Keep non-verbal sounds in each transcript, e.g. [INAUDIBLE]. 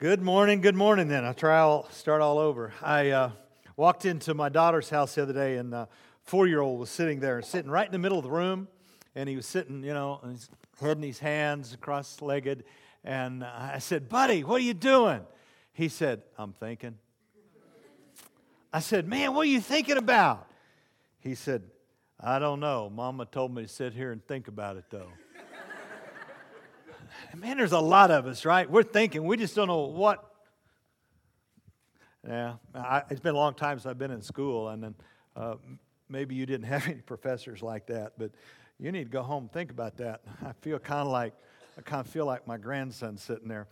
Good morning, good morning then. I'll try I'll start all over. I uh, walked into my daughter's house the other day, and a four year old was sitting there, sitting right in the middle of the room, and he was sitting, you know, his head in his hands, cross legged. And I said, Buddy, what are you doing? He said, I'm thinking. I said, Man, what are you thinking about? He said, I don't know. Mama told me to sit here and think about it, though. Man, there's a lot of us, right? We're thinking, we just don't know what. Yeah, I, it's been a long time since I've been in school, and then uh, maybe you didn't [LAUGHS] have any professors like that, but you need to go home and think about that. [LAUGHS] I feel kind of like I kind of feel like my grandson sitting there.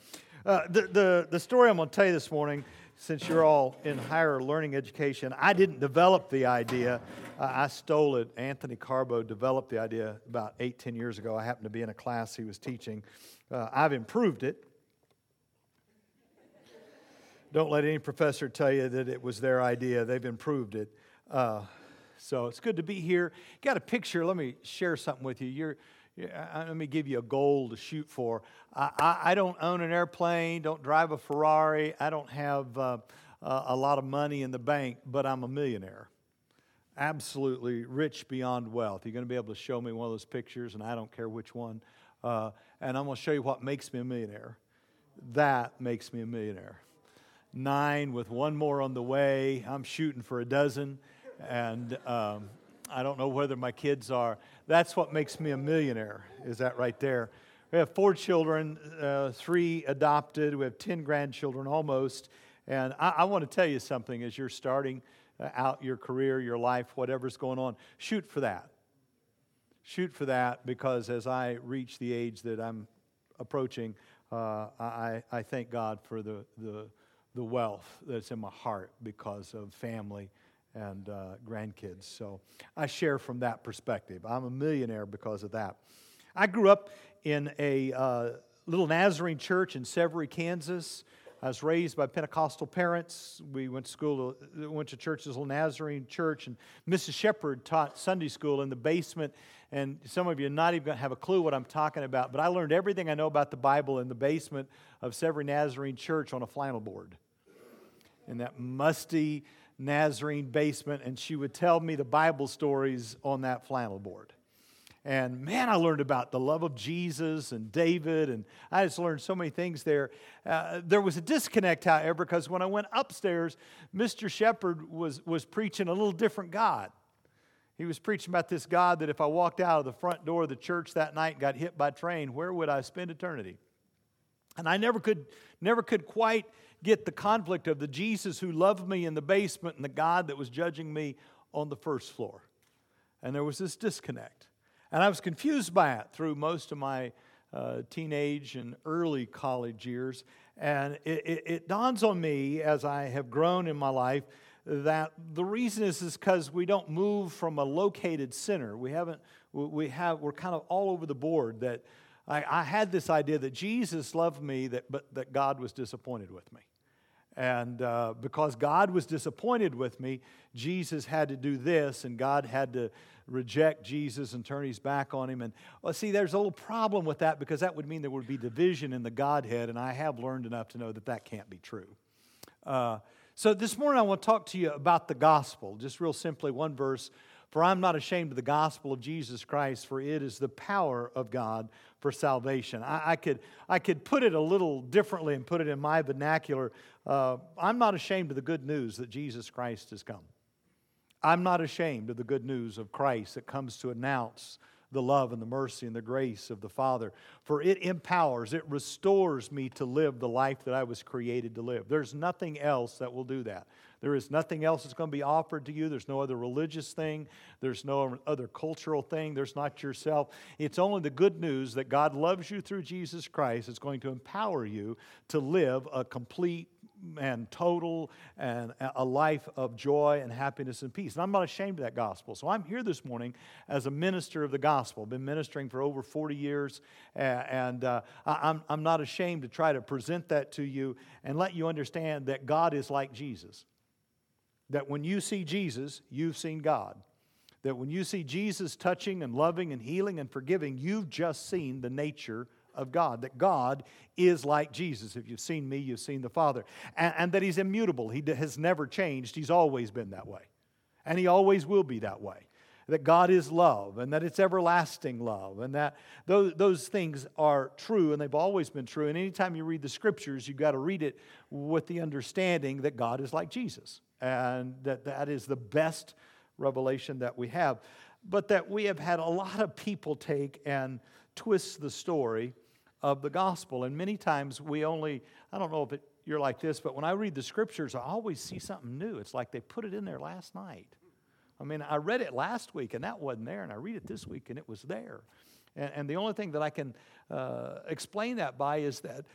Uh, the, the, the story I'm going to tell you this morning, since you're all in higher learning education, I didn't develop the idea. Uh, I stole it. Anthony Carbo developed the idea about eight, ten years ago. I happened to be in a class he was teaching. Uh, I've improved it. Don't let any professor tell you that it was their idea. They've improved it. Uh, so it's good to be here. Got a picture. Let me share something with you. You're, let me give you a goal to shoot for. I, I, I, don't own an airplane, don't drive a Ferrari, I don't have uh, a lot of money in the bank, but I'm a millionaire. Absolutely rich beyond wealth. You're going to be able to show me one of those pictures, and I don't care which one. Uh, and I'm going to show you what makes me a millionaire. That makes me a millionaire. Nine with one more on the way. I'm shooting for a dozen, and um, I don't know whether my kids are. That's what makes me a millionaire, is that right there. We have four children, uh, three adopted. We have 10 grandchildren almost. And I, I want to tell you something as you're starting uh, out your career, your life, whatever's going on, shoot for that shoot for that because as I reach the age that I'm approaching, uh, I, I thank God for the, the, the wealth that's in my heart because of family and uh, grandkids. So I share from that perspective. I'm a millionaire because of that. I grew up in a uh, little Nazarene church in Severy, Kansas. I was raised by Pentecostal parents. We went to school, went to church, this little Nazarene church, and Mrs. Shepard taught Sunday school in the basement. And some of you are not even going to have a clue what I'm talking about, but I learned everything I know about the Bible in the basement of Severy Nazarene Church on a flannel board. In that musty Nazarene basement, and she would tell me the Bible stories on that flannel board. And man, I learned about the love of Jesus and David, and I just learned so many things there. Uh, there was a disconnect, however, because when I went upstairs, Mr. Shepard was, was preaching a little different God. He was preaching about this God that if I walked out of the front door of the church that night and got hit by train, where would I spend eternity? And I never could, never could quite get the conflict of the Jesus who loved me in the basement and the God that was judging me on the first floor. And there was this disconnect. And I was confused by it through most of my uh, teenage and early college years. And it, it, it, dawns on me as I have grown in my life that the reason is because we don't move from a located center. We haven't, we have, we're kind of all over the board that I, I had this idea that Jesus loved me, that, but that God was disappointed with me. And uh, because God was disappointed with me, Jesus had to do this, and God had to reject Jesus and turn his back on him. And well, see, there's a little problem with that because that would mean there would be division in the Godhead, and I have learned enough to know that that can't be true. Uh, so this morning I want to talk to you about the gospel, just real simply, one verse. For I'm not ashamed of the gospel of Jesus Christ, for it is the power of God for salvation. I, I could, I could put it a little differently and put it in my vernacular. Uh, I'm not ashamed of the good news that Jesus Christ has come. I'm not ashamed of the good news of Christ that comes to announce the love and the mercy and the grace of the Father. For it empowers, it restores me to live the life that I was created to live. There's nothing else that will do that. There is nothing else that's going to be offered to you. There's no other religious thing. There's no other cultural thing. There's not yourself. It's only the good news that God loves you through Jesus Christ that's going to empower you to live a complete, and total and a life of joy and happiness and peace. And I'm not ashamed of that gospel. So I'm here this morning as a minister of the gospel. I've been ministering for over 40 years, and uh, I'm, I'm not ashamed to try to present that to you and let you understand that God is like Jesus. That when you see Jesus, you've seen God. That when you see Jesus touching and loving and healing and forgiving, you've just seen the nature of God, that God is like Jesus. If you've seen me, you've seen the Father. And, and that He's immutable. He has never changed. He's always been that way. And He always will be that way. That God is love and that it's everlasting love. And that those, those things are true and they've always been true. And anytime you read the scriptures, you've got to read it with the understanding that God is like Jesus. And that that is the best revelation that we have but that we have had a lot of people take and twist the story of the gospel. And many times we only, I don't know if it, you're like this, but when I read the scriptures, I always see something new. It's like they put it in there last night. I mean, I read it last week and that wasn't there, and I read it this week and it was there. And, and the only thing that I can uh, explain that by is that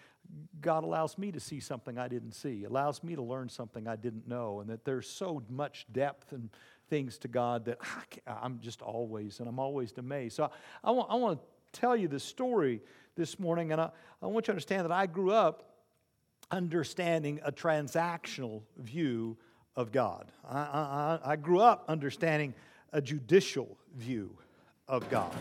God allows me to see something I didn't see, allows me to learn something I didn't know, and that there's so much depth and things to God that I'm just always, and I'm always amazed. So I want, I want to tell you the story this morning, and I, I want you to understand that I grew up understanding a transactional view of God. I, I, I grew up understanding a judicial view of God.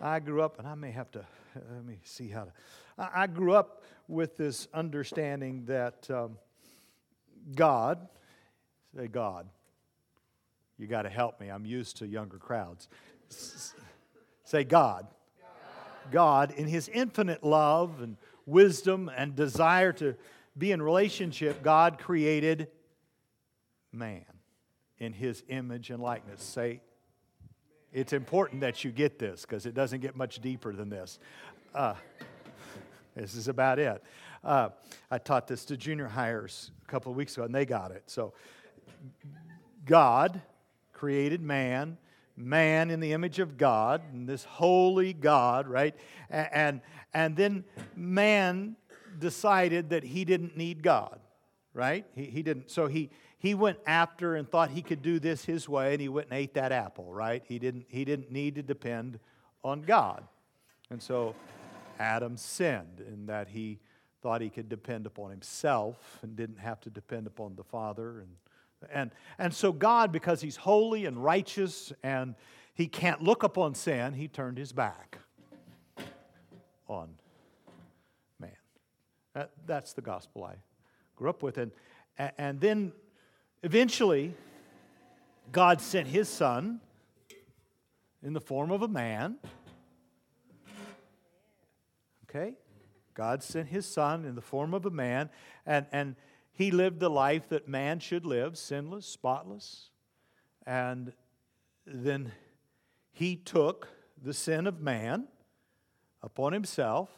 I grew up, and I may have to, let me see how to. I, I grew up with this understanding that um, God, say God, you got to help me. I'm used to younger crowds. Say God. God, in His infinite love and wisdom and desire to be in relationship, God created man in His image and likeness. Say, it's important that you get this because it doesn't get much deeper than this. Uh, this is about it. Uh, I taught this to junior hires a couple of weeks ago, and they got it. So, God created man, man in the image of God, and this holy God, right? And, and then man decided that he didn't need God, right? He, he didn't. So he, he went after and thought he could do this his way, and he went and ate that apple, right? He didn't, he didn't need to depend on God. And so Adam sinned in that he thought he could depend upon himself and didn't have to depend upon the Father and and, and so, God, because He's holy and righteous and He can't look upon sin, He turned His back on man. That, that's the gospel I grew up with. And, and then eventually, God sent His Son in the form of a man. Okay? God sent His Son in the form of a man. And, and he lived the life that man should live, sinless, spotless. And then he took the sin of man upon himself.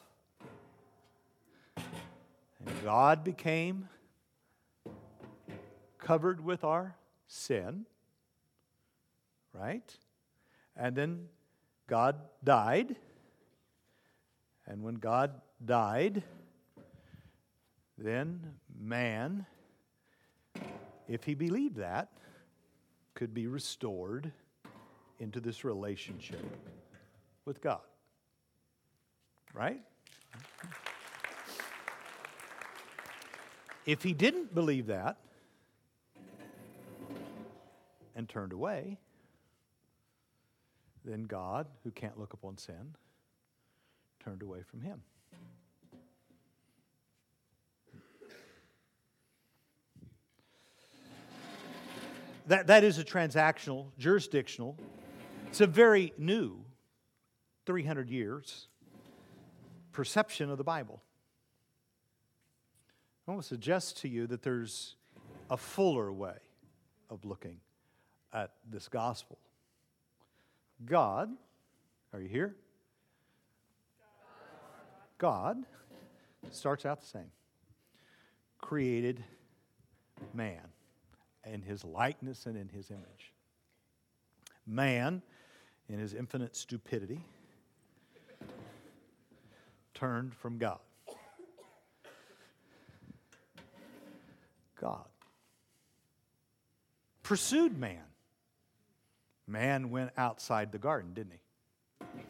And God became covered with our sin, right? And then God died. And when God died, then man, if he believed that, could be restored into this relationship with God. Right? If he didn't believe that and turned away, then God, who can't look upon sin, turned away from him. That, that is a transactional, jurisdictional. It's a very new, 300 years, perception of the Bible. I want to suggest to you that there's a fuller way of looking at this gospel. God, are you here? God starts out the same. Created man in his likeness and in his image. Man, in his infinite stupidity, turned from God. God pursued man. Man went outside the garden, didn't he?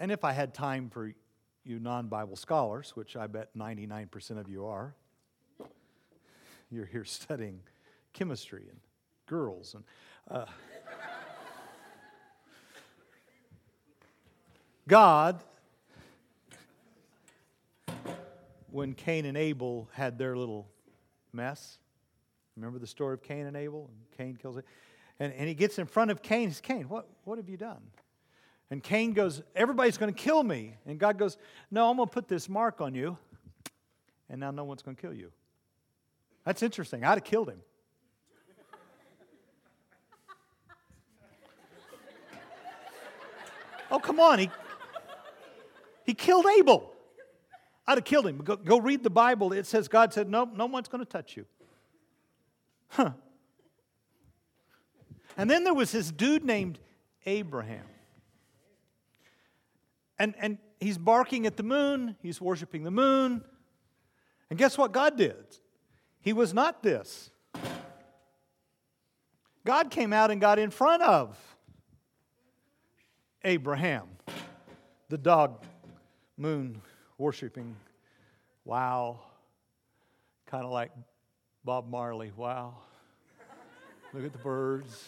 And if I had time for you non Bible scholars, which I bet 99% of you are, you're here [LAUGHS] studying chemistry and girls and uh, God when Cain and Abel had their little mess. Remember the story of Cain and Abel? And Cain kills it. And, and he gets in front of Cain. He says, Cain, what, what have you done? And Cain goes, Everybody's going to kill me. And God goes, No, I'm going to put this mark on you, and now no one's going to kill you. That's interesting. I'd have killed him. Oh, come on. He, he killed Abel. I'd have killed him. Go, go read the Bible. It says God said, No, no one's going to touch you. Huh. And then there was this dude named Abraham. And, and he's barking at the moon, he's worshiping the moon. And guess what God did? He was not this. God came out and got in front of Abraham, the dog moon worshiping. Wow. Kind of like Bob Marley. Wow. Look at the birds.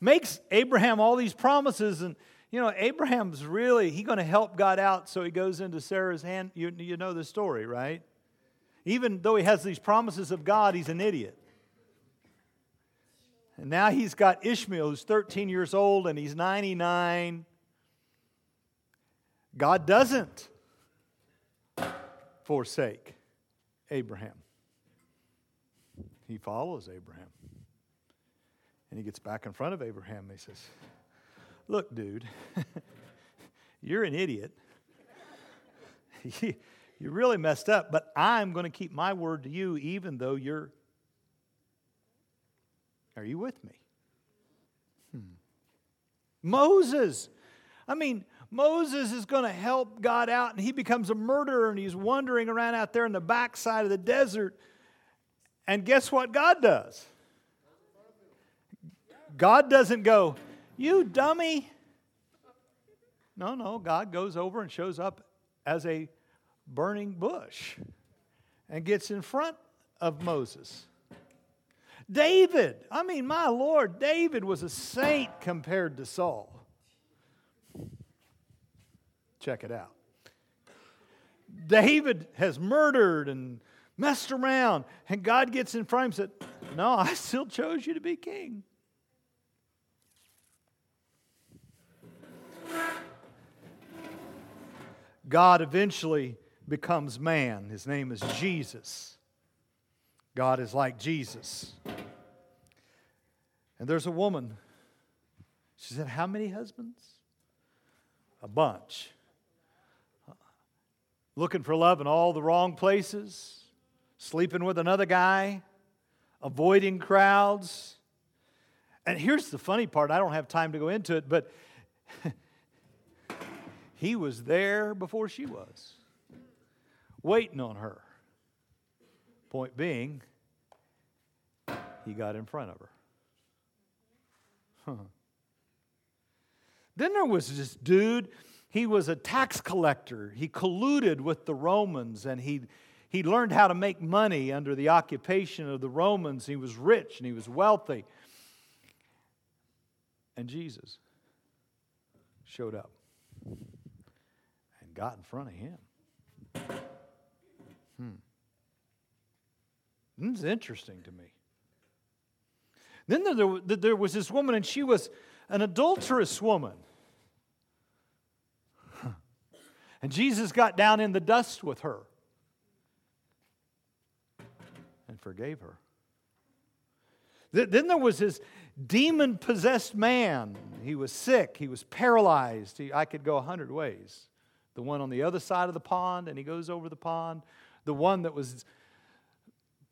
Makes Abraham all these promises and you know, Abraham's really, he going to help God out, so he goes into Sarah's hand. You, you know the story, right? Even though he has these promises of God, he's an idiot. And now he's got Ishmael, who's 13 years old, and he's 99. God doesn't forsake Abraham. He follows Abraham. And he gets back in front of Abraham and he says, Look, dude, [LAUGHS] you're an idiot. [LAUGHS] you really messed up, but I'm going to keep my word to you even though you're. Are you with me? Hmm. Moses. I mean, Moses is going to help God out, and he becomes a murderer, and he's wandering around out there in the backside of the desert. And guess what God does? God doesn't go, you dummy. No, no, God goes over and shows up as a burning bush and gets in front of Moses. David, I mean, my Lord, David was a saint compared to Saul. Check it out. David has murdered and messed around, and God gets in front of him and said, No, I still chose you to be king. God eventually becomes man. His name is Jesus. God is like Jesus. And there's a woman. She said, How many husbands? A bunch. Looking for love in all the wrong places, sleeping with another guy, avoiding crowds. And here's the funny part I don't have time to go into it, but [LAUGHS] He was there before she was, waiting on her. Point being, he got in front of her. Huh. Then there was this dude, he was a tax collector. He colluded with the Romans and he, he learned how to make money under the occupation of the Romans. He was rich and he was wealthy. And Jesus showed up and got in front of him. Hmm. This is interesting to me. Then there, there was this woman, and she was an adulterous woman. And Jesus got down in the dust with her and forgave her. Then there was this demon possessed man. He was sick, he was paralyzed. I could go a hundred ways the one on the other side of the pond, and he goes over the pond, the one that was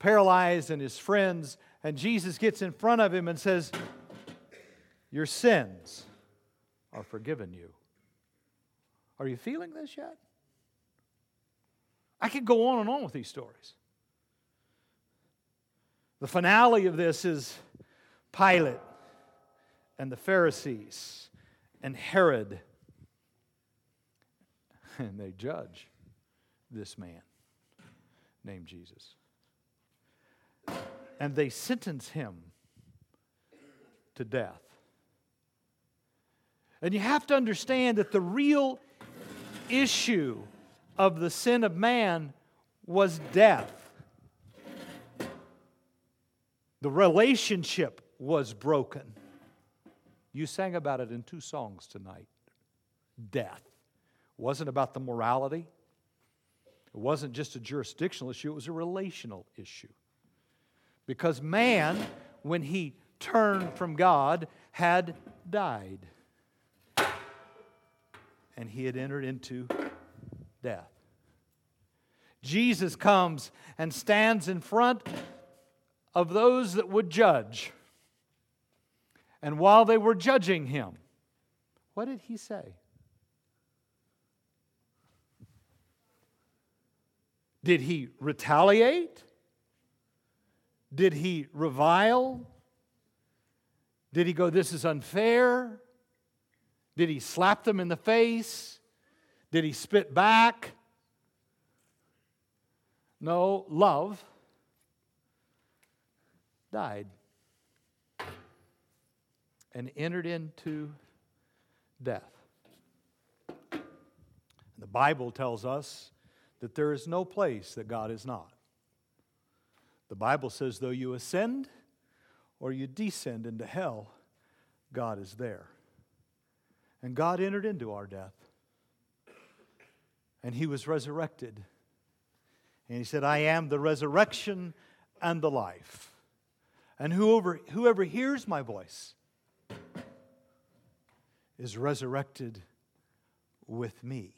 paralyzed and his friends, and Jesus gets in front of him and says, Your sins are forgiven you. Are you feeling this yet? I could go on and on with these stories. The finale of this is Pilate and the Pharisees and Herod [LAUGHS] and they judge this man named Jesus. And they sentence him to death. And you have to understand that the real issue of the sin of man was death. The relationship was broken. You sang about it in two songs tonight death. It wasn't about the morality, it wasn't just a jurisdictional issue, it was a relational issue. Because man, when he turned from God, had died. And he had entered into death. Jesus comes and stands in front of those that would judge. And while they were judging him, what did he say? Did he retaliate? Did he revile? Did he go, This is unfair? Did he slap them in the face? Did he spit back? No, love died and entered into death. And the Bible tells us that there is no place that God is not. The Bible says, though you ascend or you descend into hell, God is there. And God entered into our death. And he was resurrected. And he said, I am the resurrection and the life. And whoever, whoever hears my voice is resurrected with me.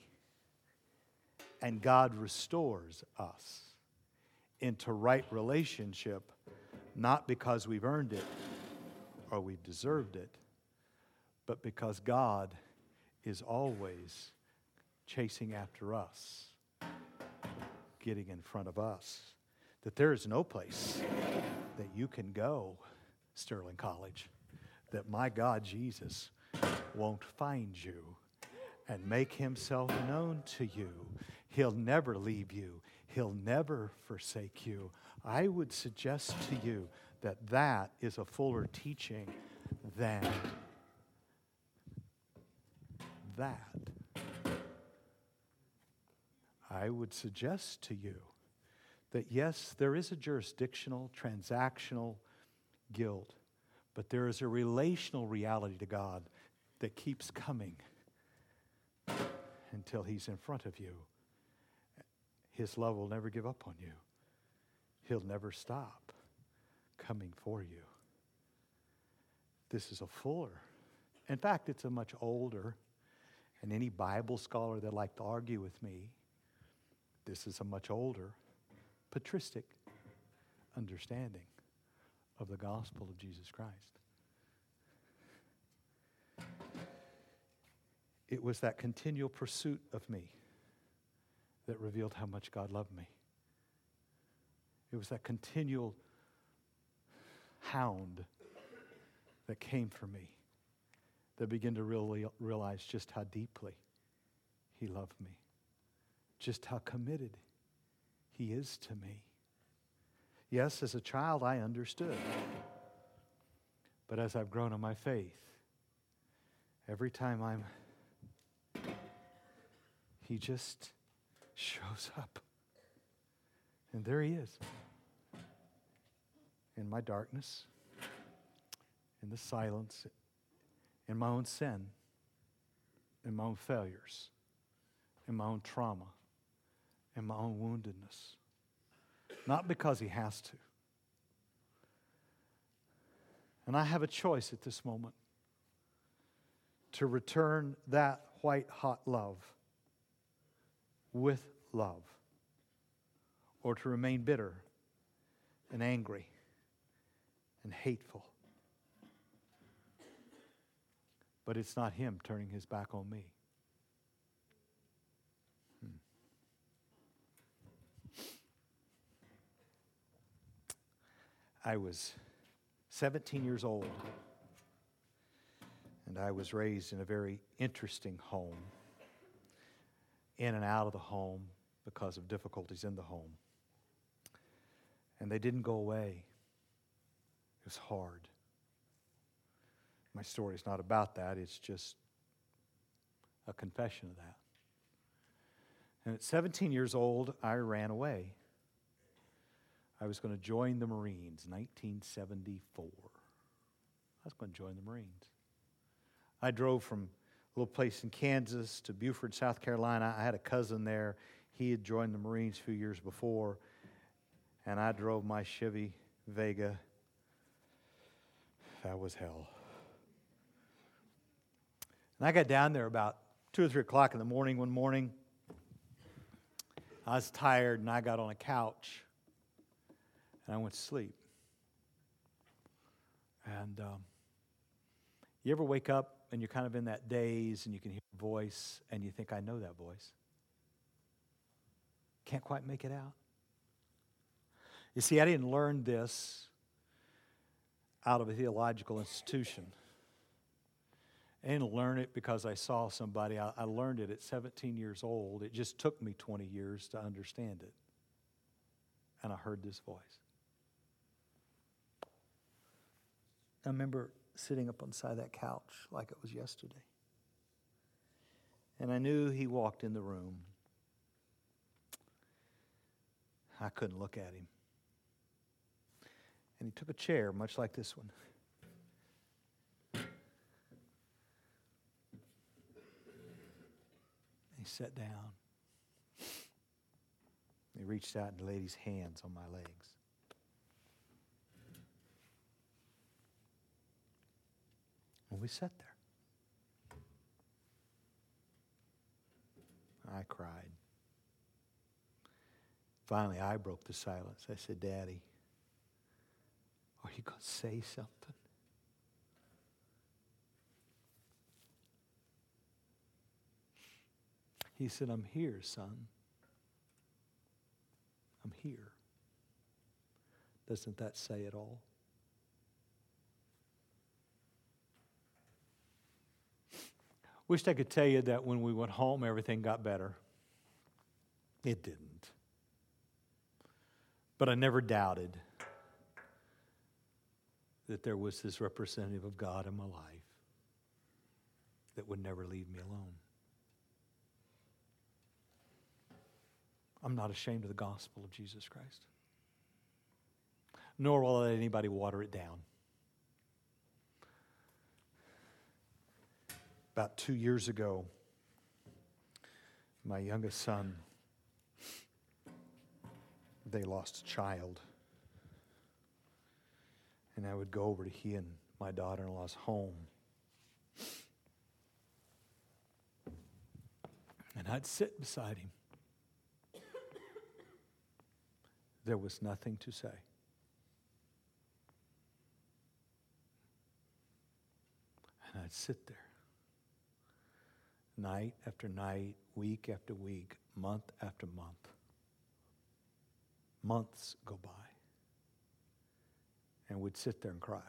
And God restores us into right relationship, not because we've earned it or we've deserved it, but because God is always chasing after us, getting in front of us. That there is no place that you can go, Sterling College, that my God Jesus won't find you and make himself known to you. He'll never leave you, he'll never forsake you. I would suggest to you that that is a fuller teaching than that. I would suggest to you that yes, there is a jurisdictional, transactional guilt, but there is a relational reality to God that keeps coming until He's in front of you. His love will never give up on you, He'll never stop coming for you. This is a fuller. In fact, it's a much older, and any Bible scholar that like to argue with me, this is a much older, patristic understanding of the gospel of Jesus Christ. It was that continual pursuit of me that revealed how much God loved me. It was that continual hound that came for me that began to really realize just how deeply He loved me, just how committed He is to me. Yes, as a child, I understood. But as I've grown in my faith, every time I'm he just shows up. And there he is. In my darkness, in the silence, in my own sin, in my own failures, in my own trauma, in my own woundedness. Not because he has to. And I have a choice at this moment to return that white hot love with love or to remain bitter and angry and hateful. But it's not him turning his back on me. Hmm. I was 17 years old, and I was raised in a very interesting home in and out of the home because of difficulties in the home. And they didn't go away. It was hard. My story is not about that, it's just a confession of that. And at 17 years old, I ran away. I was going to join the Marines, 1974. I was going to join the Marines. I drove from little place in Kansas to Beaufort, South Carolina. I had a cousin there. He had joined the Marines a few years before. And I drove my Chevy Vega. That was hell. And I got down there about two or three o'clock in the morning one morning. I was tired and I got on a couch and I went to sleep. And um, you ever wake up and you're kind of in that daze and you can hear a voice and you think, I know that voice? Can't quite make it out. You see, I didn't learn this out of a theological institution. I didn't learn it because I saw somebody. I, I, learned it at 17 years old. It just took me 20 years to understand it. And I heard this voice. I remember sitting up on the side of that couch like it was yesterday. And I knew he walked in the room. I couldn't look at him. And he took a chair, much like this one. He sat down. He reached out and laid his hands on my legs. And we sat there. I cried. Finally, I broke the silence. I said, Daddy, are you going to say something? He said, I'm here, son. I'm here. Doesn't that say it all? Wished I could tell you that when we went home, everything got better. It didn't. But I never doubted that there was this representative of God in my life that would never leave me alone. I'm not ashamed of the gospel of Jesus Christ. Nor will I let anybody water it down. About two years ago, my youngest son, they lost a child. And I would go over to he and my daughter in law's home. And I'd sit beside him. There was nothing to say. And I'd sit there night after night, week after week, month after month. Months go by. And we'd sit there and cry.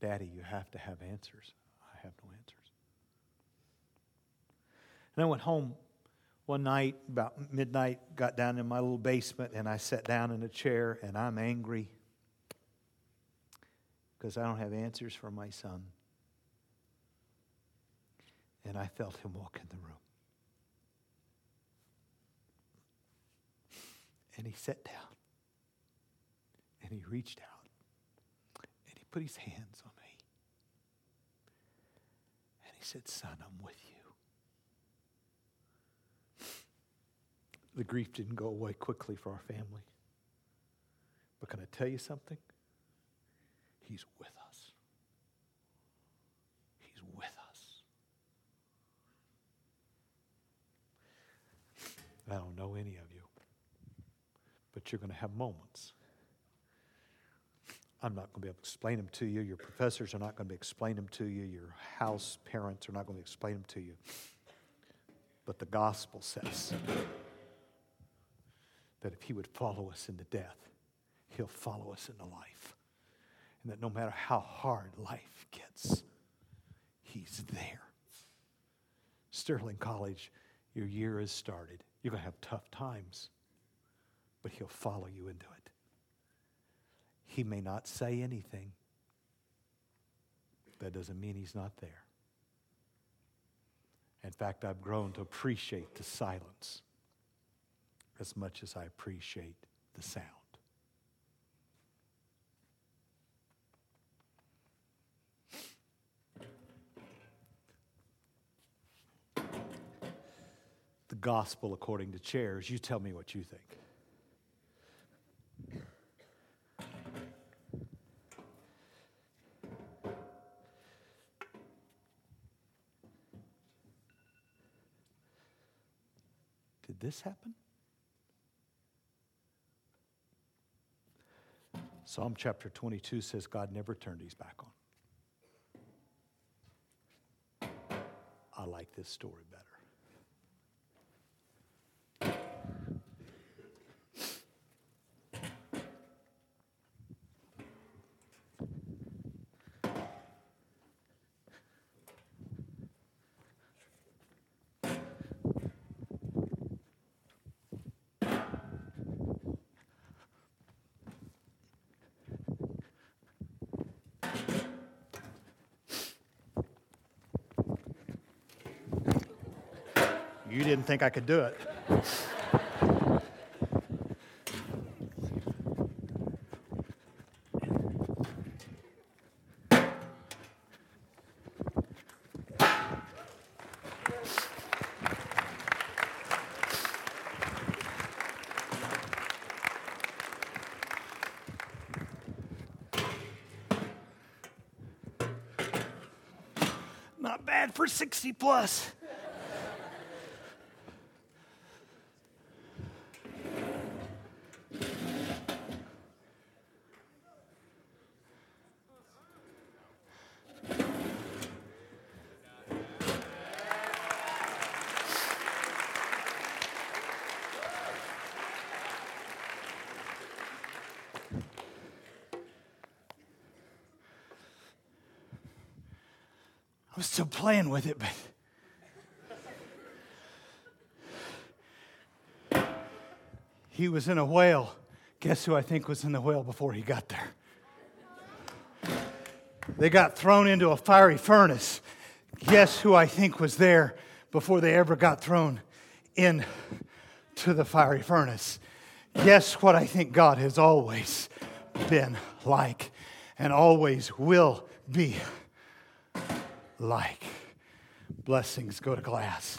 Daddy, you have to have answers. I have no answers. And I went home one night, about midnight, got down in my little basement, and I sat down in a chair, and I'm angry because I don't have answers for my son. And I felt him walk in the room. And he sat down, and he reached out, and he put his hands on me. And he said, Son, I'm with you. The grief didn't go away quickly for our family. But can I tell you something? He's with us. He's with us. I don't know any of you, but you're going to have moments. I'm not going to be able to explain them to you. Your professors are not going to be explain them to you. Your house parents are not going to explain them to you. But the gospel says that if he would follow us into death, he'll follow us into life. And that no matter how hard life gets, he's there. Sterling College, your year has started. You're going to have tough times, but he'll follow you into it. He may not say anything. That doesn't mean he's not there. In fact, I've grown to appreciate the silence as much as I appreciate the sound. The gospel according to chairs. You tell me what you think. Did this happen? Psalm chapter 22 says God never turned his back on. I like this story better. You didn't think I could do it. Not bad for 60 plus. I was still playing with it, but he was in a whale. Guess who I think was in the whale before he got there? They got thrown into a fiery furnace. Guess who I think was there before they ever got thrown into the fiery furnace? Guess what I think God has always been like and always will be like. Blessings go to glass.